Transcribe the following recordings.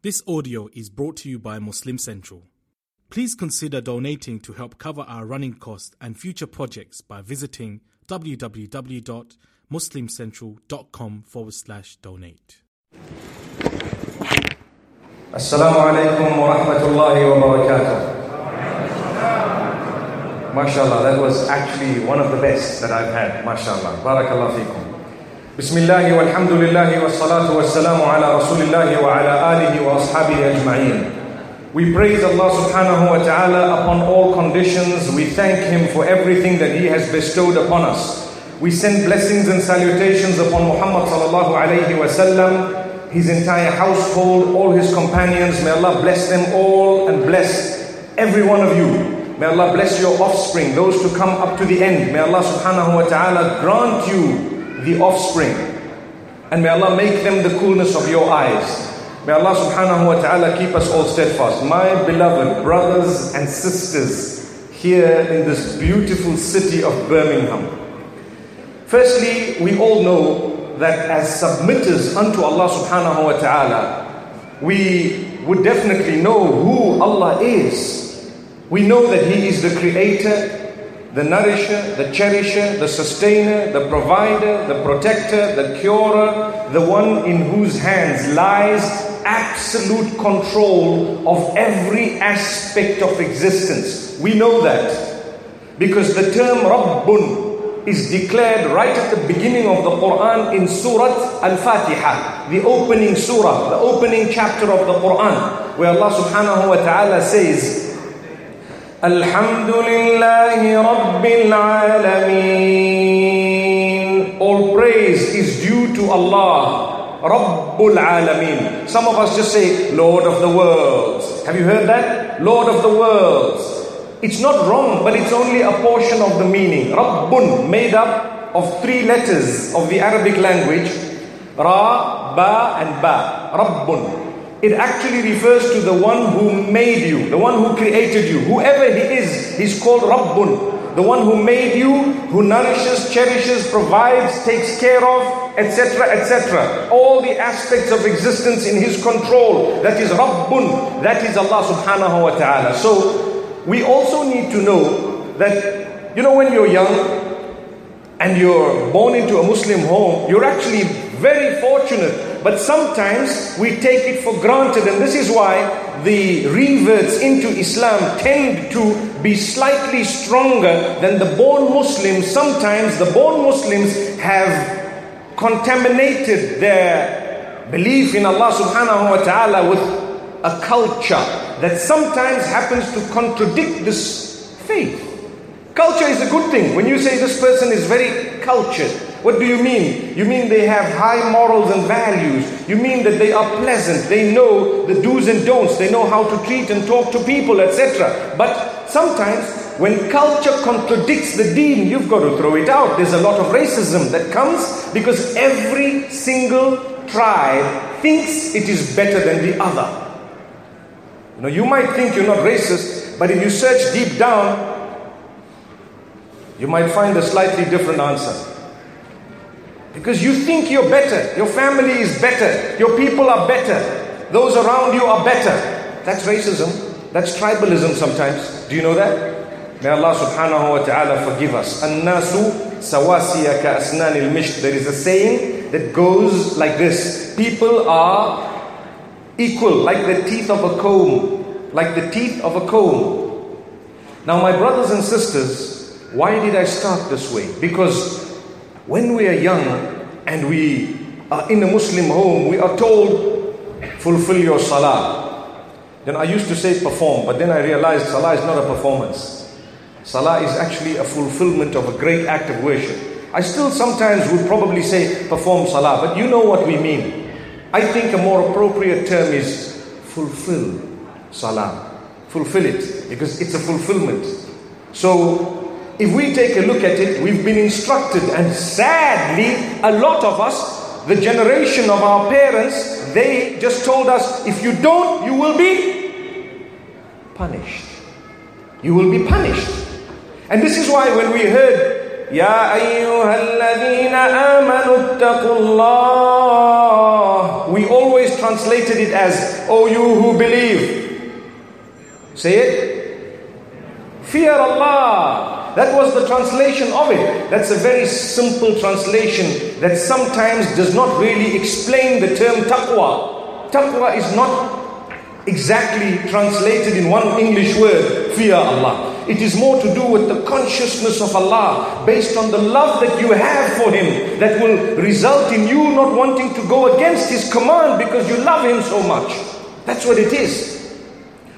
This audio is brought to you by Muslim Central. Please consider donating to help cover our running costs and future projects by visiting www.muslimcentral.com forward slash donate. Assalamu alaikum wa rahmatullahi wa barakatuh. MashaAllah, that was actually one of the best that I've had. MashaAllah. Barakallah fikum. بسم الله والحمد لله والصلاة والسلام على رسول الله وعلى آله وأصحابه أجمعين. We praise Allah subhanahu wa ta'ala upon all conditions. We thank Him for everything that He has bestowed upon us. We send blessings and salutations upon Muhammad sallallahu alayhi wa sallam, his entire household, all his companions. May Allah bless them all and bless every one of you. May Allah bless your offspring, those to come up to the end. May Allah subhanahu wa ta'ala grant you the offspring. And may Allah make them the coolness of your eyes. May Allah subhanahu wa ta'ala keep us all steadfast. My beloved brothers and sisters here in this beautiful city of Birmingham. Firstly, we all know that as submitters unto Allah subhanahu wa ta'ala, we would definitely know who Allah is. We know that He is the creator, the nourisher, the cherisher, the sustainer, the provider, the protector, the curer, the one in whose hands lies absolute control of every aspect of existence. We know that because the term Rabbun is declared right at the beginning of the Quran in Surah Al-Fatiha, the opening surah, the opening chapter of the Quran, where Allah subhanahu wa ta'ala says, الحمد لله رب العالمين All praise is due to Allah Rabbul Alameen Some of us just say Lord of the worlds Have you heard that? Lord of the worlds It's not wrong but it's only a portion of the meaning Rabbun made up of three letters of the Arabic language Ra, Ba and Ba Rabbun it actually refers to the one who made you, the one who created you. Whoever he is, he's called Rabbun. The one who made you, who nourishes, cherishes, provides, takes care of, etc., etc. All the aspects of existence in his control. That is Rabbun. That is Allah subhanahu wa ta'ala. So, we also need to know that, you know, when you're young, and you're born into a Muslim home, you're actually very fortunate but sometimes we take it for granted, and this is why the reverts into Islam tend to be slightly stronger than the born Muslims. Sometimes the born Muslims have contaminated their belief in Allah subhanahu wa ta'ala with a culture that sometimes happens to contradict this faith. Culture is a good thing. When you say this person is very cultured, what do you mean? You mean they have high morals and values. You mean that they are pleasant. They know the do's and don'ts. They know how to treat and talk to people, etc. But sometimes when culture contradicts the deen, you've got to throw it out. There's a lot of racism that comes because every single tribe thinks it is better than the other. You know, you might think you're not racist, but if you search deep down, you might find a slightly different answer. Because you think you're better, your family is better, your people are better, those around you are better. That's racism. That's tribalism sometimes. Do you know that? May Allah subhanahu wa ta'ala forgive us. An-nasu sawasiya ka asnanil misht. There is a saying that goes like this. People are equal, like the teeth of a comb. Like the teeth of a comb. Now my brothers and sisters, why did I start this way? Because when we are young and we are in a Muslim home, we are told, fulfill your salah. Then I used to say perform, but then I realized salah is not a performance. Salah is actually a fulfillment of a great act of worship. I still sometimes would probably say perform salah, but you know what we mean. I think a more appropriate term is fulfill salah. Fulfill it, because it's a fulfillment. So if we take a look at it, we've been instructed, and sadly, a lot of us, the generation of our parents, they just told us if you don't, you will be punished. You will be punished. And this is why when we heard, Ya ayyuhalladina amanu we always translated it as, O you who believe. Say it. Fear Allah. That was the translation of it. That's a very simple translation that sometimes does not really explain the term taqwa. Taqwa is not exactly translated in one English word, fear Allah. It is more to do with the consciousness of Allah based on the love that you have for Him that will result in you not wanting to go against His command because you love Him so much. That's what it is.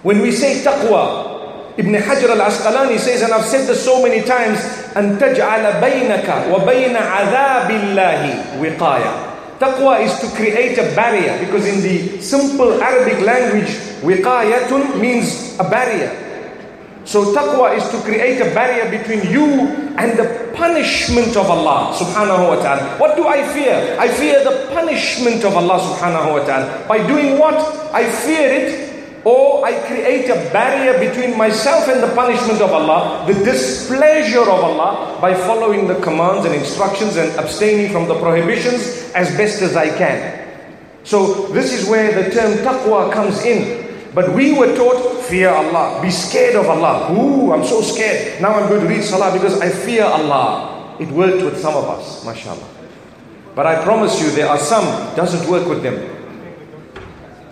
When we say taqwa, Ibn Hajar al-Asqalani says, and I've said this so many times, أن تجعل بينك وبين عذاب الله وقاية Taqwa is to create a barrier because in the simple Arabic language, wiqayatun means a barrier. So taqwa is to create a barrier between you and the punishment of Allah subhanahu wa ta'ala. What do I fear? I fear the punishment of Allah subhanahu wa ta'ala. By doing what? I fear it or I create a barrier between myself and the punishment of Allah, the displeasure of Allah, by following the commands and instructions and abstaining from the prohibitions as best as I can. So, this is where the term taqwa comes in. But we were taught, fear Allah, be scared of Allah. Ooh, I'm so scared. Now I'm going to read salah because I fear Allah. It worked with some of us, mashallah. But I promise you, there are some, doesn't work with them.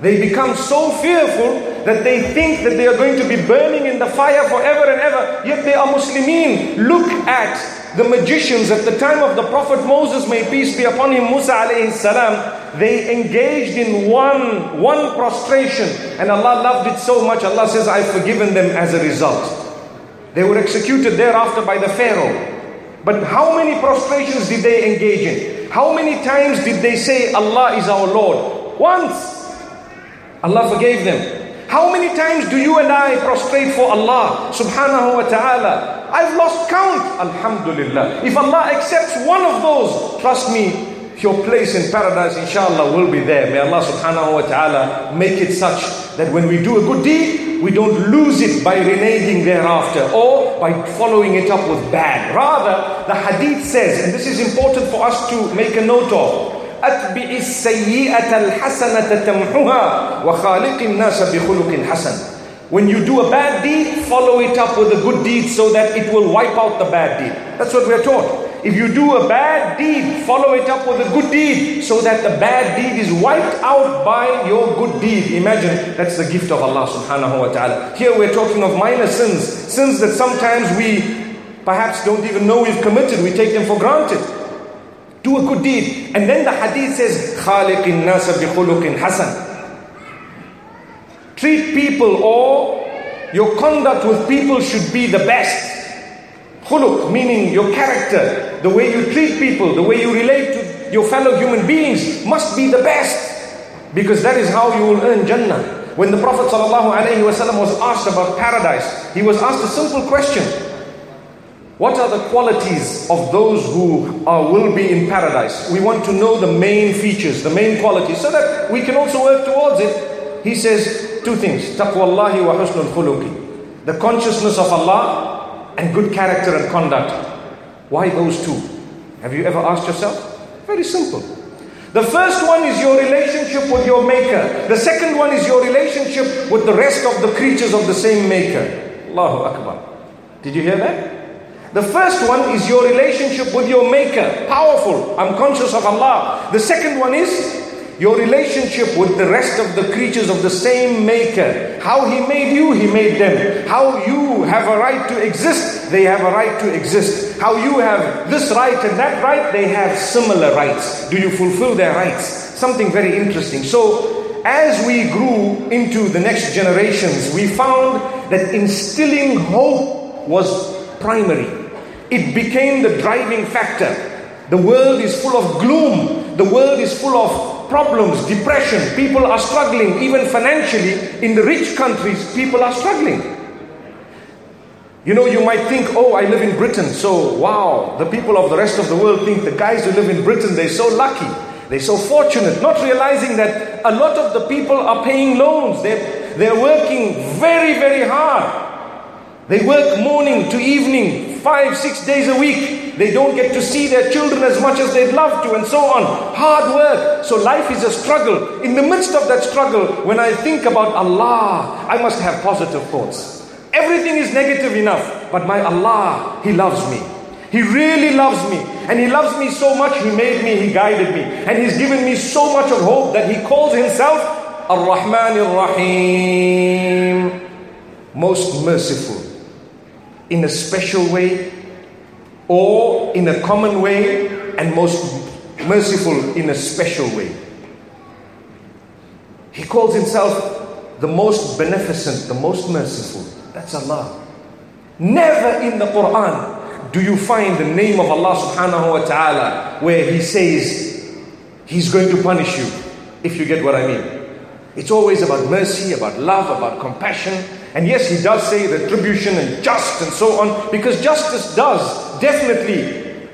They become so fearful that they think that they are going to be burning in the fire forever and ever. Yet they are Muslimin. Look at the magicians at the time of the Prophet Moses, may peace be upon him, Musa alayhi salam. They engaged in one, one prostration. And Allah loved it so much. Allah says, I've forgiven them as a result. They were executed thereafter by the Pharaoh. But how many prostrations did they engage in? How many times did they say, Allah is our Lord? Once. Allah forgave them. How many times do you and I prostrate for Allah subhanahu wa ta'ala? I've lost count, alhamdulillah. If Allah accepts one of those, trust me, your place in paradise, inshallah, will be there. May Allah subhanahu wa ta'ala make it such that when we do a good deed, we don't lose it by reneging thereafter or by following it up with bad. Rather, the hadith says, and this is important for us to make a note of, أتبع السيئة الحسنة تمحها وخالق الناس بخلق حسن When you do a bad deed, follow it up with a good deed so that it will wipe out the bad deed. That's what we're taught. If you do a bad deed, follow it up with a good deed so that the bad deed is wiped out by your good deed. Imagine that's the gift of Allah subhanahu wa ta'ala. Here we're talking of minor sins, sins that sometimes we perhaps don't even know we've committed, we take them for granted. Do a good deed. And then the hadith says, خَالِقِ النَّاسَ بِخُلُقٍ حَسَنٍ Treat people or your conduct with people should be the best. Khuluq, meaning your character, the way you treat people, the way you relate to your fellow human beings must be the best. Because that is how you will earn Jannah. When the Prophet ﷺ was asked about paradise, he was asked a simple question. What are the qualities of those who are, will be in paradise? We want to know the main features, the main qualities, so that we can also work towards it. He says two things Taqwallahi wa husnul khuluqi. The consciousness of Allah and good character and conduct. Why those two? Have you ever asked yourself? Very simple. The first one is your relationship with your Maker. The second one is your relationship with the rest of the creatures of the same Maker. Allahu Akbar. Did you hear that? The first one is your relationship with your Maker. Powerful. I'm conscious of Allah. The second one is your relationship with the rest of the creatures of the same Maker. How He made you, He made them. How you have a right to exist, they have a right to exist. How you have this right and that right, they have similar rights. Do you fulfill their rights? Something very interesting. So, as we grew into the next generations, we found that instilling hope was primary. It became the driving factor. The world is full of gloom. The world is full of problems, depression. People are struggling, even financially. In the rich countries, people are struggling. You know, you might think, oh, I live in Britain, so wow, the people of the rest of the world think the guys who live in Britain, they're so lucky, they're so fortunate, not realizing that a lot of the people are paying loans, they're, they're working very, very hard. They work morning to evening, five, six days a week. They don't get to see their children as much as they'd love to, and so on. Hard work. So life is a struggle. In the midst of that struggle, when I think about Allah, I must have positive thoughts. Everything is negative enough, but my Allah, He loves me. He really loves me. And He loves me so much, He made me, He guided me. And He's given me so much of hope that He calls Himself Ar-Rahman Ar-Rahim. Most merciful. In a special way, or in a common way, and most merciful in a special way. He calls Himself the most beneficent, the most merciful. That's Allah. Never in the Quran do you find the name of Allah subhanahu wa ta'ala where He says He's going to punish you, if you get what I mean. It's always about mercy, about love, about compassion. And yes, He does say retribution and just and so on, because justice does definitely,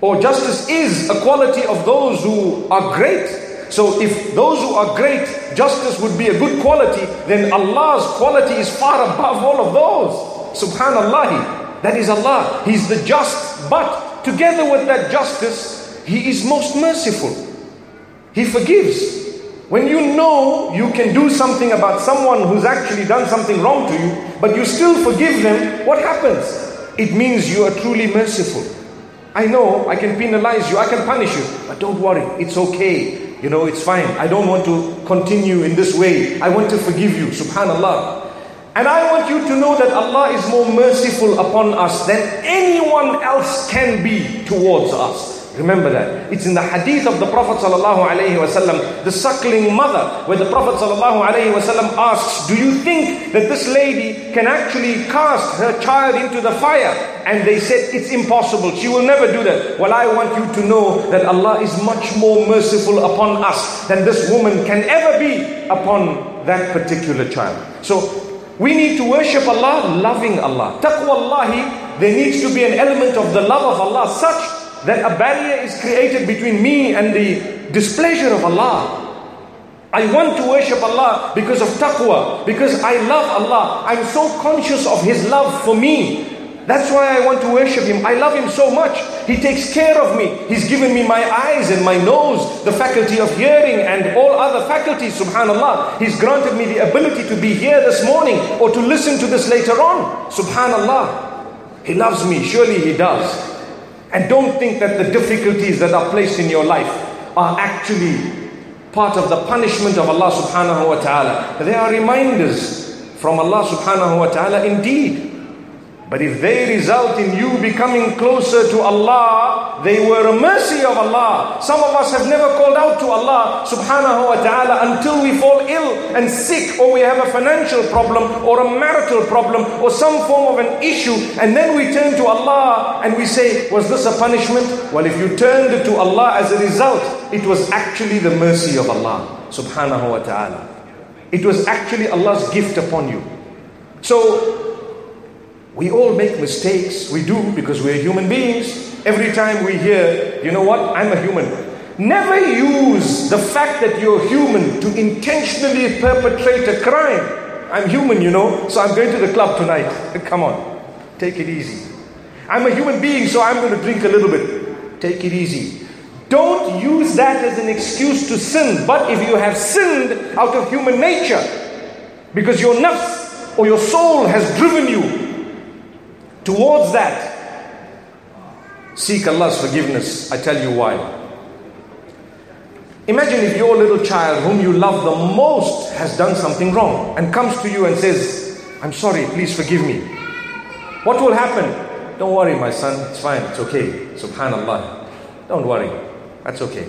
or justice is a quality of those who are great. So if those who are great, justice would be a good quality, then Allah's quality is far above all of those. Subhanallah. That is Allah. He's the just. But together with that justice, He is most merciful. He forgives. When you know you can do something about someone who's actually done something wrong to you, but you still forgive them, what happens? It means you are truly merciful. I know I can penalize you, I can punish you, but don't worry, it's okay. You know, it's fine. I don't want to continue in this way. I want to forgive you. Subhanallah. And I want you to know that Allah is more merciful upon us than anyone else can be towards us. Remember that. It's in the hadith of the Prophet ﷺ, the suckling mother, where the Prophet ﷺ asks, Do you think that this lady can actually cast her child into the fire? And they said, It's impossible. She will never do that. Well, I want you to know that Allah is much more merciful upon us than this woman can ever be upon that particular child. So we need to worship Allah, loving Allah. Taqwa there needs to be an element of the love of Allah such that a barrier is created between me and the displeasure of Allah. I want to worship Allah because of taqwa, because I love Allah. I'm so conscious of His love for me. That's why I want to worship Him. I love Him so much. He takes care of me. He's given me my eyes and my nose, the faculty of hearing and all other faculties, subhanAllah. He's granted me the ability to be here this morning or to listen to this later on, subhanAllah. He loves me, surely He does. And don't think that the difficulties that are placed in your life are actually part of the punishment of Allah subhanahu wa ta'ala. They are reminders from Allah subhanahu wa ta'ala indeed. But if they result in you becoming closer to Allah, they were a mercy of Allah. Some of us have never called out to Allah subhanahu wa ta'ala until we fall ill and sick, or we have a financial problem, or a marital problem, or some form of an issue, and then we turn to Allah and we say, Was this a punishment? Well, if you turned to Allah as a result, it was actually the mercy of Allah subhanahu wa ta'ala. It was actually Allah's gift upon you. So we all make mistakes. We do because we're human beings. Every time we hear, you know what, I'm a human. Never use the fact that you're human to intentionally perpetrate a crime. I'm human, you know, so I'm going to the club tonight. Come on, take it easy. I'm a human being, so I'm going to drink a little bit. Take it easy. Don't use that as an excuse to sin. But if you have sinned out of human nature, because your nafs or your soul has driven you towards that. Seek Allah's forgiveness. I tell you why. Imagine if your little child, whom you love the most, has done something wrong and comes to you and says, I'm sorry, please forgive me. What will happen? Don't worry, my son, it's fine, it's okay. Subhanallah. Don't worry, that's okay.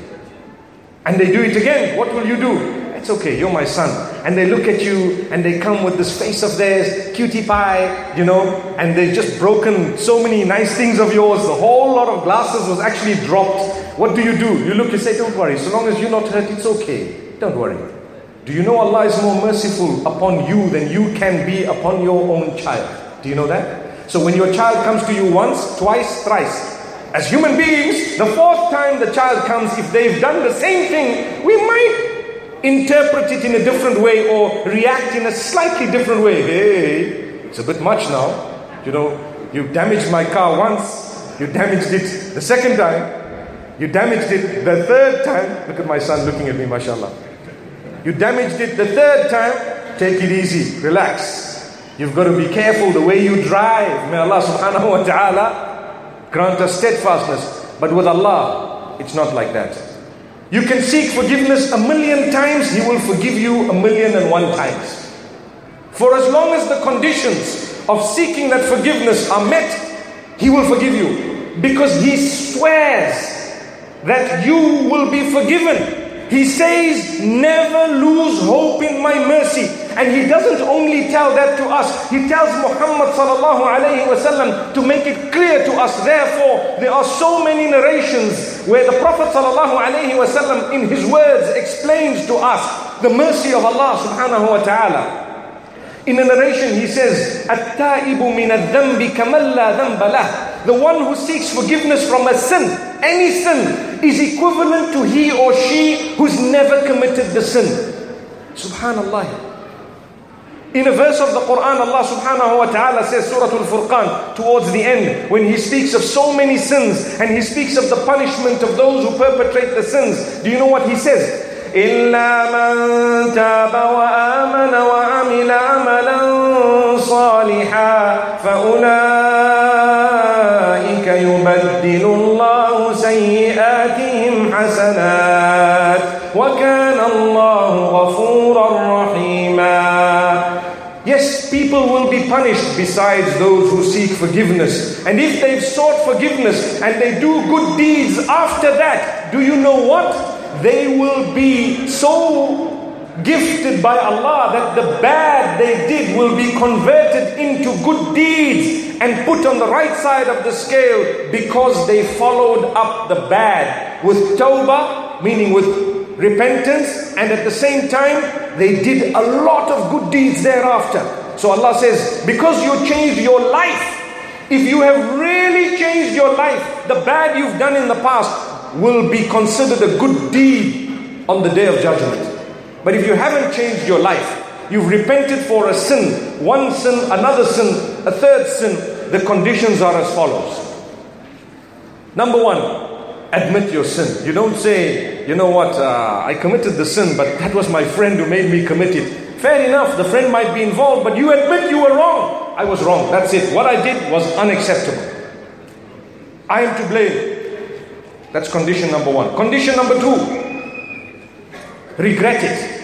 And they do it again, what will you do? It's okay, you're my son. And they look at you and they come with this face of theirs, cutie pie, you know, and they've just broken so many nice things of yours. The whole lot of glasses was actually dropped. What do you do? You look and say, Don't worry, so long as you're not hurt, it's okay. Don't worry. Do you know Allah is more merciful upon you than you can be upon your own child? Do you know that? So when your child comes to you once, twice, thrice, as human beings, the fourth time the child comes, if they've done the same thing, we might interpret it in a different way or react in a slightly different way. Hey, it's a bit much now. You know, You damaged my car once, you damaged it the second time, you damaged it the third time. Look at my son looking at me, mashallah. You damaged it the third time, take it easy, relax. You've got to be careful the way you drive. May Allah subhanahu wa ta'ala grant us steadfastness. But with Allah, it's not like that. You can seek forgiveness a million times, He will forgive you a million and one times. For as long as the conditions of seeking that forgiveness are met, He will forgive you. Because He swears that you will be forgiven. He says, Never lose hope in my mercy. And he doesn't only tell that to us, he tells Muhammad to make it clear to us. Therefore, there are so many narrations where the Prophet sallallahu alayhi wasallam in his words explains to us the mercy of Allah subhanahu wa ta'ala. In a narration, he says, التائب من الذنب كمن لا ذنب له. The one who seeks forgiveness from a sin, any sin, is equivalent to he or she who's never committed the sin. Subhanallah. In a verse of the Quran, Allah subhanahu wa ta'ala says, Surah Al Furqan, towards the end, when He speaks of so many sins and He speaks of the punishment of those who perpetrate the sins. Do you know what He says? إلا من تاب وآمن وعمل عملا صالحا فأولئك punished besides those who seek forgiveness. And if they've sought forgiveness and they do good deeds after that, do you know what? they will be so gifted by Allah that the bad they did will be converted into good deeds and put on the right side of the scale because they followed up the bad with tawbah, meaning with repentance, and at the same time they did a lot of good deeds thereafter. So Allah says, because you changed your life, if you have really changed your life, the bad you've done in the past will be considered a good deed on the day of judgment. But if you haven't changed your life, you've repented for a sin, one sin, another sin, a third sin, the conditions are as follows. Number one, admit your sin. You don't say, you know what, uh, I committed the sin, but that was my friend who made me commit it. Fair enough, the friend might be involved, but you admit you were wrong. I was wrong. That's it. What I did was unacceptable. I am to blame. That's condition number one. Condition number two, regret it.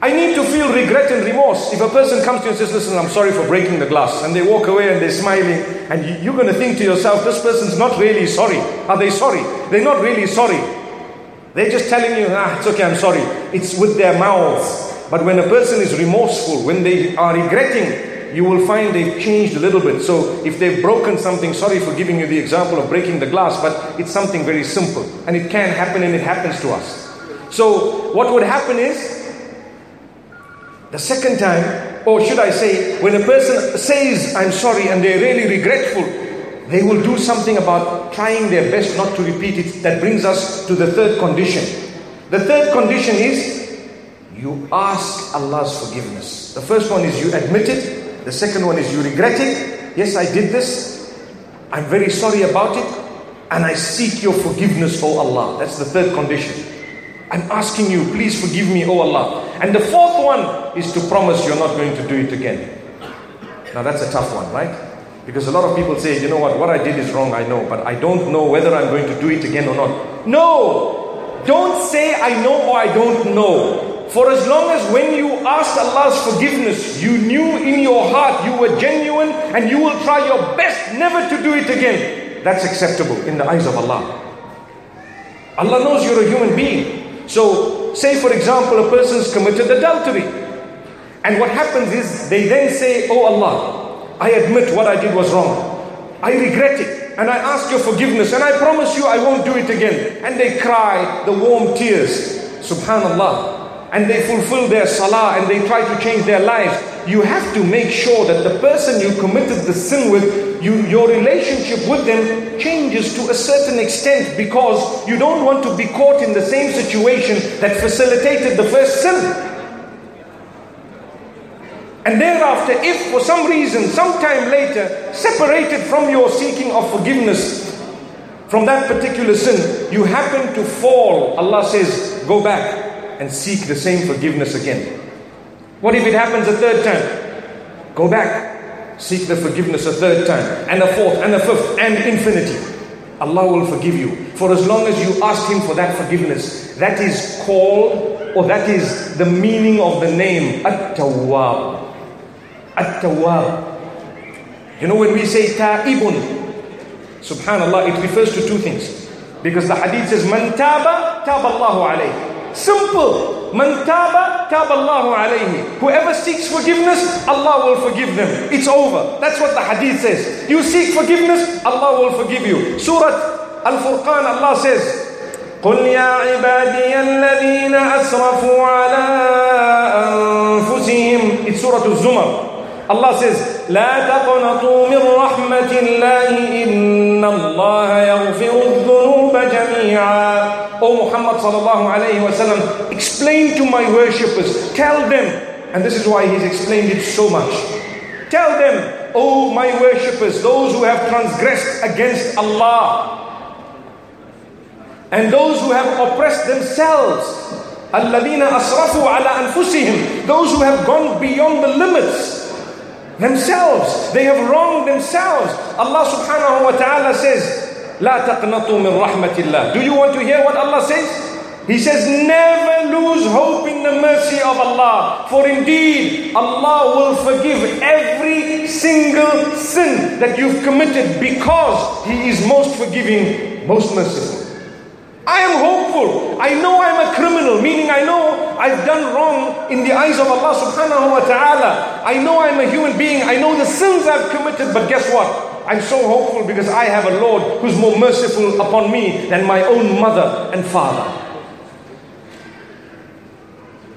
I need to feel regret and remorse. If a person comes to you and says, Listen, I'm sorry for breaking the glass, and they walk away and they're smiling, and you're going to think to yourself, This person's not really sorry. Are they sorry? They're not really sorry. They're just telling you, Ah, it's okay, I'm sorry. It's with their mouths. But when a person is remorseful, when they are regretting, you will find they've changed a little bit. So if they've broken something, sorry for giving you the example of breaking the glass, but it's something very simple. And it can happen and it happens to us. So what would happen is, the second time, or should I say, when a person says, I'm sorry, and they're really regretful, they will do something about trying their best not to repeat it. That brings us to the third condition. The third condition is you ask Allah's forgiveness. The first one is you admit it, the second one is you regret it. Yes, I did this. I'm very sorry about it. And I seek your forgiveness, O Allah. That's the third condition. I'm asking you, please forgive me, O Allah. And the fourth one is to promise you're not going to do it again. Now that's a tough one, right? Because a lot of people say, you know what, what I did is wrong, I know, but I don't know whether I'm going to do it again or not. No! Don't say I know or I don't know. For as long as when you asked Allah's forgiveness, you knew in your heart you were genuine and you will try your best never to do it again, that's acceptable in the eyes of Allah. Allah knows you're a human being. So, say for example, a person's committed adultery. And what happens is they then say, Oh Allah, I admit what I did was wrong. I regret it. And I ask your forgiveness. And I promise you I won't do it again. And they cry the warm tears. Subhanallah and they fulfill their salah and they try to change their lives, you have to make sure that the person you committed the sin with, you, your relationship with them changes to a certain extent because you don't want to be caught in the same situation that facilitated the first sin. And thereafter, if for some reason, sometime later, separated from your seeking of forgiveness from that particular sin, you happen to fall, Allah says, go back and seek the same forgiveness again. What if it happens a third time? Go back, seek the forgiveness a third time, and a fourth, and a fifth, and infinity. Allah will forgive you. For as long as you ask Him for that forgiveness, that is called, or that is the meaning of the name At-Tawwab. At-Tawwab. You know when we say Ta'ibun, Subhanallah, it refers to two things. Because the hadith says, Man taba, taba Allahu alayhi. Simple. Man taba, taba Allahu alayhi. Whoever seeks forgiveness, Allah will forgive them. It's over. That's what the hadith says. You seek forgiveness, Allah will forgive you. Surah Al-Furqan, Allah says, قل يا عبادي الذين أسرفوا على أنفسهم It's Surah Al-Zumar. Allah says, لا تقنطوا من رحمة الله إن الله يغفر الذنوب جميعا O Muhammad sallallahu alayhi wasallam, explain to my worshippers, tell them, and this is why he's explained it so much. Tell them, O my worshippers, those who have transgressed against Allah, and those who have oppressed themselves, الذين أسرفوا على أنفسهم, those who have gone beyond the limits themselves. They have wronged themselves. Allah subhanahu wa ta'ala says, لا تقنطوا من رحمة الله. Do you want to hear what Allah says? He says, never lose hope in the mercy of Allah. For indeed, Allah will forgive every single sin that you've committed because He is most forgiving, most merciful. I am hopeful. I know I'm a criminal, meaning I know I've done wrong in the eyes of Allah subhanahu wa ta'ala. I know I'm a human being. I know the sins I've committed, but guess what? I'm so hopeful because I have a Lord who's more merciful upon me than my own mother and father.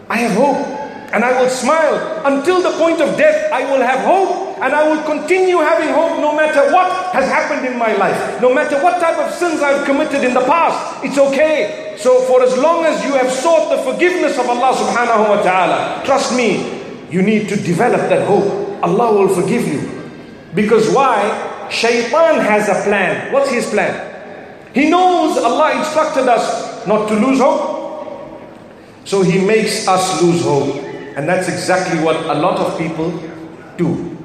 I have hope and I will smile until the point of death. I will have hope and I will continue having hope no matter what has happened in my life, no matter what type of sins I've committed in the past. It's okay. So, for as long as you have sought the forgiveness of Allah subhanahu wa ta'ala, trust me, you need to develop that hope. Allah will forgive you. Because why? Shaitan has a plan. What's his plan? He knows Allah instructed us not to lose hope. So he makes us lose hope. And that's exactly what a lot of people do.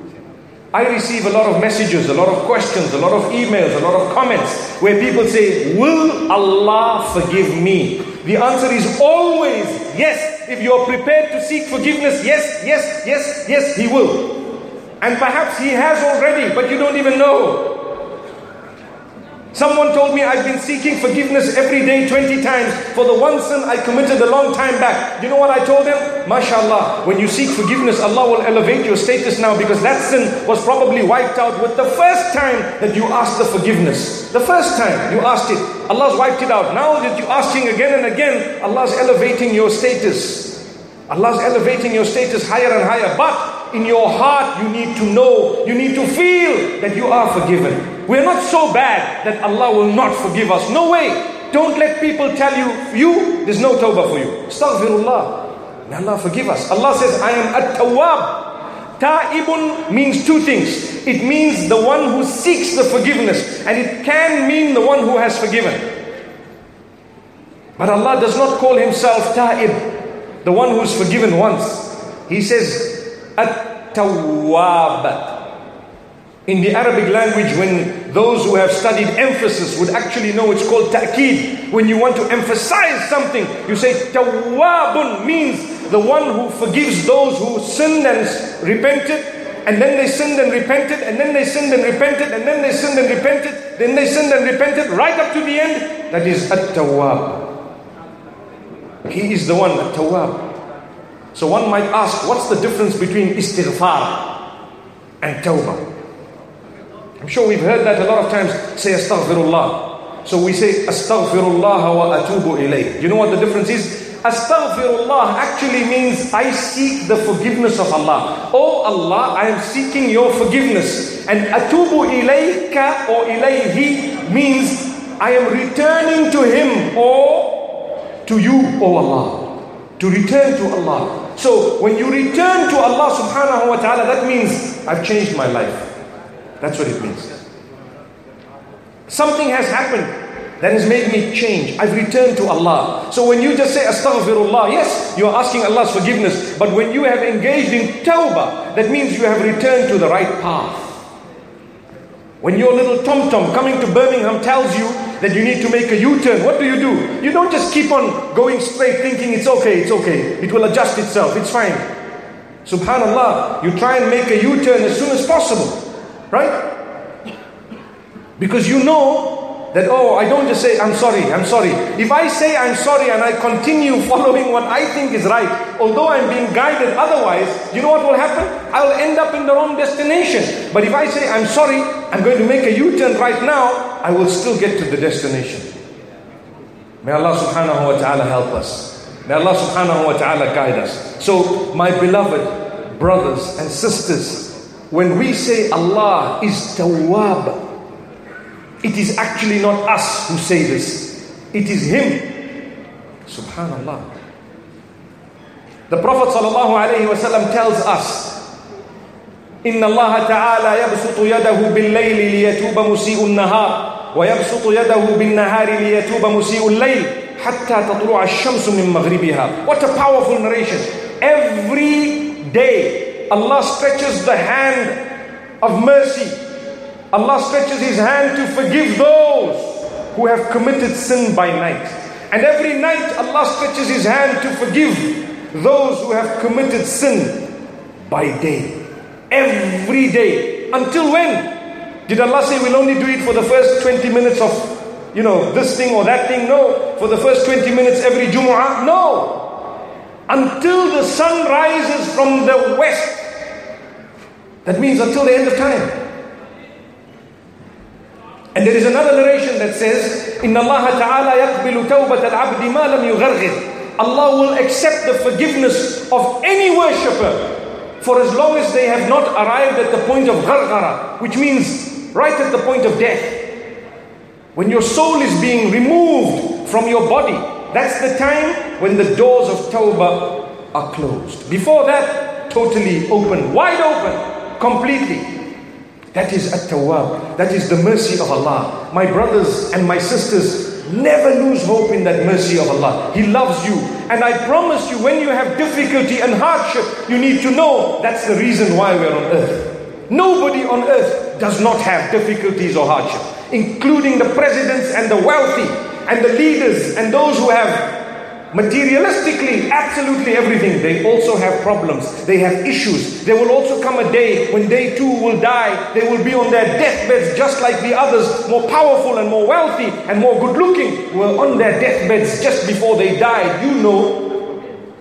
I receive a lot of messages, a lot of questions, a lot of emails, a lot of comments where people say, Will Allah forgive me? The answer is always yes. If you're prepared to seek forgiveness, yes, yes, yes, yes, He will. And perhaps He has already, but you don't even know. Someone told me I've been seeking forgiveness every day 20 times for the one sin I committed a long time back. You know what I told him? MashaAllah, when you seek forgiveness, Allah will elevate your status now because that sin was probably wiped out with the first time that you asked the forgiveness. The first time you asked it, Allah's wiped it out. Now that you're asking again and again, Allah's elevating your status. Allah's elevating your status higher and higher. But in your heart, you need to know, you need to feel that you are forgiven. We're not so bad that Allah will not forgive us. No way. Don't let people tell you, you, there's no tawbah for you. Astaghfirullah. May Allah forgive us. Allah says, I am at-tawwab. Ta'ibun means two things. It means the one who seeks the forgiveness, and it can mean the one who has forgiven. But Allah does not call Himself Ta'ib, the one who's forgiven once. He says, At-Tawwab. In the Arabic language, when those who have studied emphasis would actually know it's called ta'keed. When you want to emphasize something, you say tawwabun means the one who forgives those who sinned and repented, and then they sinned and repented, and then they sinned and repented, and then they sinned and repented, then they sinned and repented, right up to the end. That is at-tawwab. He is the one, at-tawwab. So one might ask, what's the difference between istighfar and tawbah? I'm sure we've heard that a lot of times. Say astaghfirullah. So we say astaghfirullah wa atubu ilayh. You know what the difference is? Astaghfirullah actually means I seek the forgiveness of Allah. Oh Allah, I am seeking your forgiveness. And atubu ilayka or ilayhi means I am returning to him or to you, O Allah. To return to Allah. So when you return to Allah subhanahu wa ta'ala, that means I've changed my life. That's what it means. Something has happened that has made me change. I've returned to Allah. So when you just say astaghfirullah, yes, you are asking Allah's forgiveness. But when you have engaged in tawbah, that means you have returned to the right path. When your little TomTom coming to Birmingham tells you that you need to make a U turn, what do you do? You don't just keep on going straight thinking it's okay, it's okay, it will adjust itself, it's fine. Subhanallah, you try and make a U turn as soon as possible, right? Because you know that, oh, I don't just say, I'm sorry, I'm sorry. If I say I'm sorry and I continue following what I think is right, although I'm being guided otherwise, you know what will happen? I'll end up in the wrong destination. But if I say I'm sorry, I'm going to make a U turn right now, I will still get to the destination. May Allah subhanahu wa ta'ala help us. May Allah subhanahu wa ta'ala guide us. So, my beloved brothers and sisters, when we say Allah is Tawwab, it is actually not us who say this, it is Him. Subhanallah. The Prophet ﷺ tells us, إن الله تعالى يبسط يده بالليل ليتوب مسيء النهار ويبسط يده بالنهار ليتوب مسيء الليل حتى تطلع الشمس من مغربها What a powerful narration Every day Allah stretches the hand of mercy Allah stretches His hand to forgive those who have committed sin by night. And every night Allah stretches His hand to forgive those who have committed sin by day. Every day. Until when? Did Allah say we'll only do it for the first 20 minutes of, you know, this thing or that thing? No. For the first 20 minutes every Jumu'ah? No. Until the sun rises from the west. That means until the end of time. And there is another narration that says, إِنَّ اللَّهَ تَعَالَى يَقْبِلُ تَوْبَةَ الْعَبْدِ مَا لَمْ يُغَرْغِرْ Allah will accept the forgiveness of any worshipper for as long as they have not arrived at the point of ghargara, which means right at the point of death. When your soul is being removed from your body, that's the time when the doors of tawbah are closed. Before that, totally open, wide open, completely. That is at-tawwab. That is the mercy of Allah. My brothers and my sisters, never lose hope in that mercy of Allah. He loves you. And I promise you, when you have difficulty and hardship, you need to know that's the reason why we're on earth. Nobody on earth does not have difficulties or hardship, including the presidents and the wealthy and the leaders and those who have Materialistically, absolutely everything. They also have problems. They have issues. There will also come a day when they too will die. They will be on their deathbeds just like the others, more powerful and more wealthy and more good looking, were on their deathbeds just before they died. You know.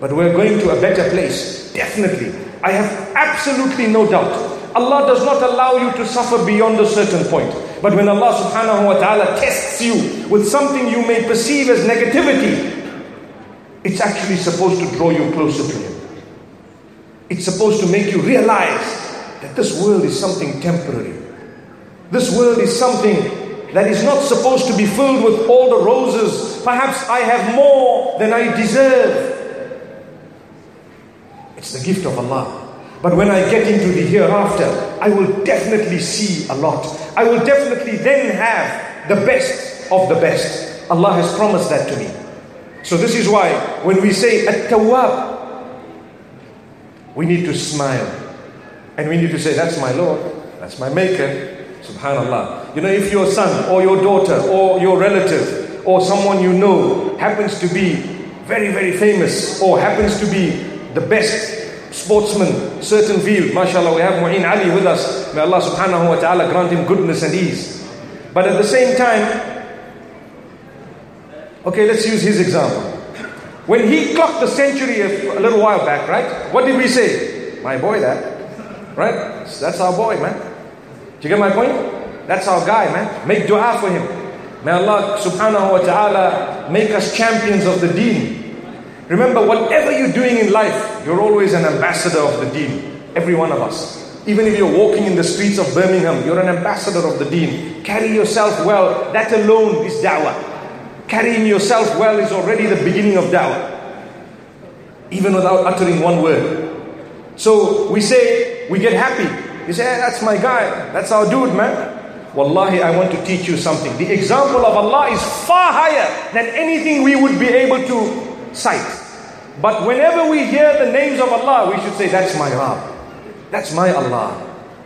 But we're going to a better place. Definitely. I have absolutely no doubt. Allah does not allow you to suffer beyond a certain point. But when Allah subhanahu wa ta'ala tests you with something you may perceive as negativity, it's actually supposed to draw you closer to Him. It's supposed to make you realize that this world is something temporary. This world is something that is not supposed to be filled with all the roses. Perhaps I have more than I deserve. It's the gift of Allah. But when I get into the hereafter, I will definitely see a lot. I will definitely then have the best of the best. Allah has promised that to me. So this is why when we say at-tawwab, we need to smile. And we need to say, that's my Lord, that's my maker. Subhanallah. You know, if your son or your daughter or your relative or someone you know happens to be very, very famous or happens to be the best sportsman, certain field, mashallah, we have Moeen Ali with us. May Allah subhanahu wa ta'ala grant him goodness and ease. But at the same time, Okay, let's use his example. When he clocked the century a, little while back, right? What did we say? My boy, that. Right? That's our boy, man. Do you get my point? That's our guy, man. Make dua for him. May Allah subhanahu wa ta'ala make us champions of the deen. Remember, whatever you're doing in life, you're always an ambassador of the deen. Every one of us. Even if you're walking in the streets of Birmingham, you're an ambassador of the deen. Carry yourself well. That alone is da'wah. Carrying yourself well is already the beginning of da'wah. even without uttering one word. So we say, we get happy. You say, hey, that's my guy, that's our dude, man. Wallahi, I want to teach you something. The example of Allah is far higher than anything we would be able to cite. But whenever we hear the names of Allah, we should say, That's my Rabb. That's my Allah.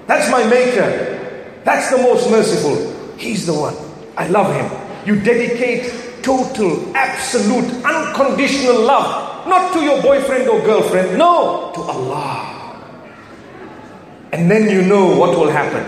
That's my Maker. That's the most merciful. He's the one. I love Him. You dedicate total, absolute, unconditional love, not to your boyfriend or girlfriend, no, to Allah. And then you know what will happen.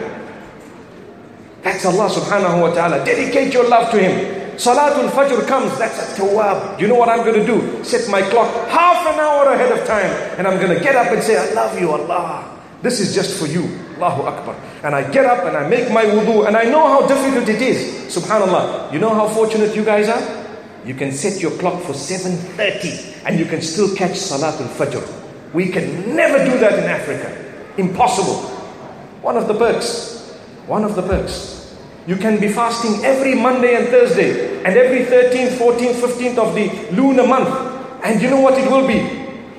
That's Allah subhanahu wa ta'ala. Dedicate your love to Him. Salatul Fajr comes, that's a tawab. You know what I'm going to do? Set my clock half an hour ahead of time and I'm going to get up and say, I love you, Allah. This is just for you. Allahu Akbar. And I get up and I make my wudu and I know how difficult it is. Subhanallah. You know how fortunate you guys are? You can set your clock for 7.30 and you can still catch Salatul Fajr. We can never do that in Africa. Impossible. One of the perks. One of the perks. You can be fasting every Monday and Thursday and every 13th, 14th, 15th of the lunar month. And you know what it will be?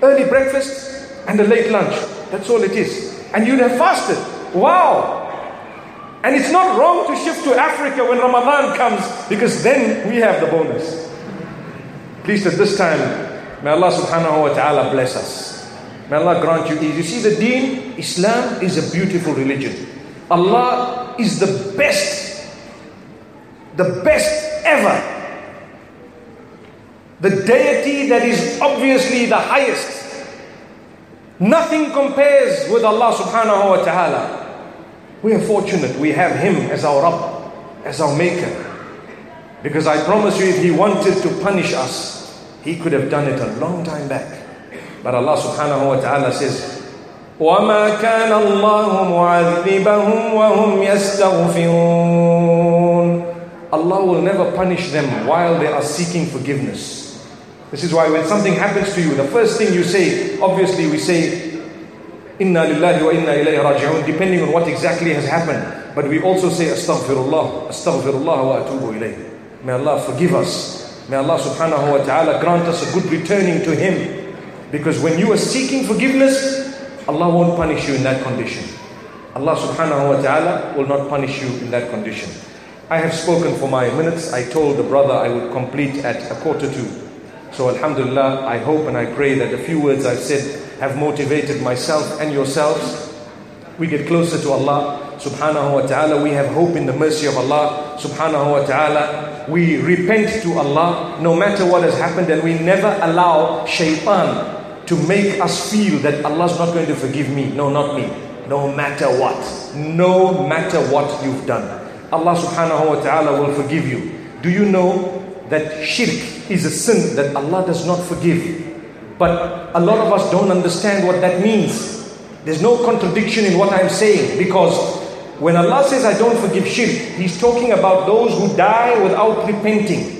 Early breakfast and a late lunch. That's all it is. And you'd have fasted. Wow! And it's not wrong to shift to Africa when Ramadan comes because then we have the bonus. Please at this time, may Allah subhanahu wa ta'ala bless us. May Allah grant you ease. You see, the deen, Islam is a beautiful religion. Allah is the best, the best ever. The deity that is obviously the highest. Nothing compares with Allah subhanahu wa ta'ala. We are fortunate we have Him as our Rabb, as our Maker. Because I promise you, if He wanted to punish us, He could have done it a long time back. But Allah subhanahu wa ta'ala says, وما كان الله معذبهم وهم يستغفرون Allah will never punish them while they are seeking forgiveness. This is why when something happens to you, the first thing you say, obviously we say, Inna lillahi wa inna ilayhi raji'un, depending on what exactly has happened. But we also say, Astaghfirullah, Astaghfirullah wa atubu ilayhi. May Allah forgive us. May Allah subhanahu wa ta'ala grant us a good returning to Him. Because when you are seeking forgiveness, Allah won't punish you in that condition. Allah subhanahu wa ta'ala will not punish you in that condition. I have spoken for my minutes. I told the brother I would complete at a quarter to. So Alhamdulillah, I hope and I pray that the few words I've said have motivated myself and yourselves. We get closer to Allah subhanahu wa ta'ala. We have hope in the mercy of Allah subhanahu wa ta'ala. We repent to Allah no matter what has happened and we never allow shaitan to make us feel that Allah's not going to forgive me. No, not me. No matter what. No matter what you've done. Allah subhanahu wa ta'ala will forgive you. Do you know that shirk is a sin that Allah does not forgive? But a lot of us don't understand what that means. There's no contradiction in what I'm saying because when Allah says I don't forgive shirk, He's talking about those who die without repenting.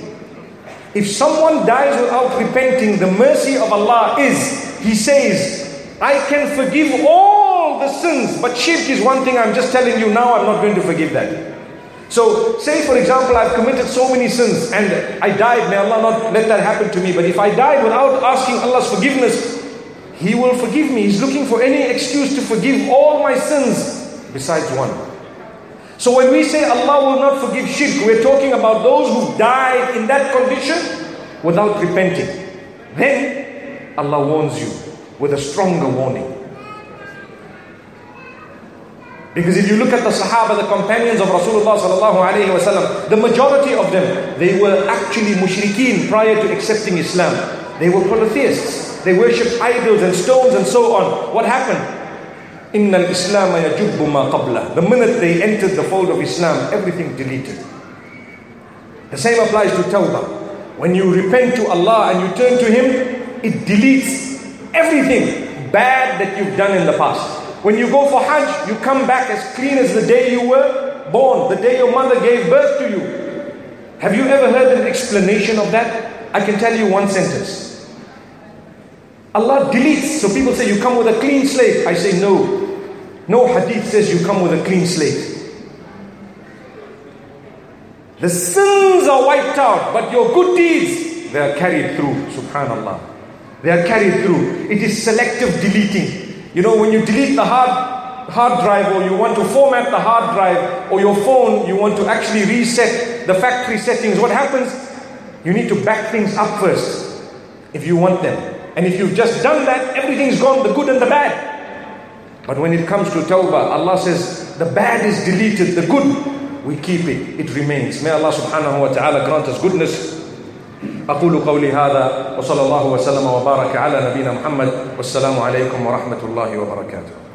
If someone dies without repenting, the mercy of Allah is, He says, I can forgive all the sins, but shirk is one thing I'm just telling you now, I'm not going to forgive that. So, say for example, I've committed so many sins and I died, may Allah not let that happen to me. But if I died without asking Allah's forgiveness, He will forgive me. He's looking for any excuse to forgive all my sins besides one. So when we say Allah will not forgive shirk, we're talking about those who died in that condition without repenting. Then Allah warns you with a stronger warning. Because if you look at the Sahaba, the companions of Rasulullah the majority of them, they were actually mushrikeen prior to accepting Islam. They were polytheists. They worshipped idols and stones and so on. What happened? Inna al-Islam yajubbu ma qabla. The minute they entered the fold of Islam, everything deleted. The same applies to Tawbah. When you repent to Allah and you turn to Him, it deletes everything bad that you've done in the past. When you go for Hajj, you come back as clean as the day you were born, the day your mother gave birth to you. Have you ever heard an explanation of that? I can tell you one sentence. Allah deletes. So people say, You come with a clean slate. I say, No. No hadith says you come with a clean slate. The sins are wiped out, but your good deeds, they are carried through. Subhanallah. They are carried through. It is selective deleting. You know, when you delete the hard, hard drive or you want to format the hard drive or your phone, you want to actually reset the factory settings, what happens? You need to back things up first if you want them. And if you've just done that, everything's gone, the good and the bad. But when it comes to tawbah, Allah says the bad is deleted, the good, we keep it, it remains. May Allah subhanahu wa ta'ala grant us goodness. أقول قولي هذا وصلى الله وسلم وبارك على نبينا محمد والسلام عليكم ورحمة الله وبركاته.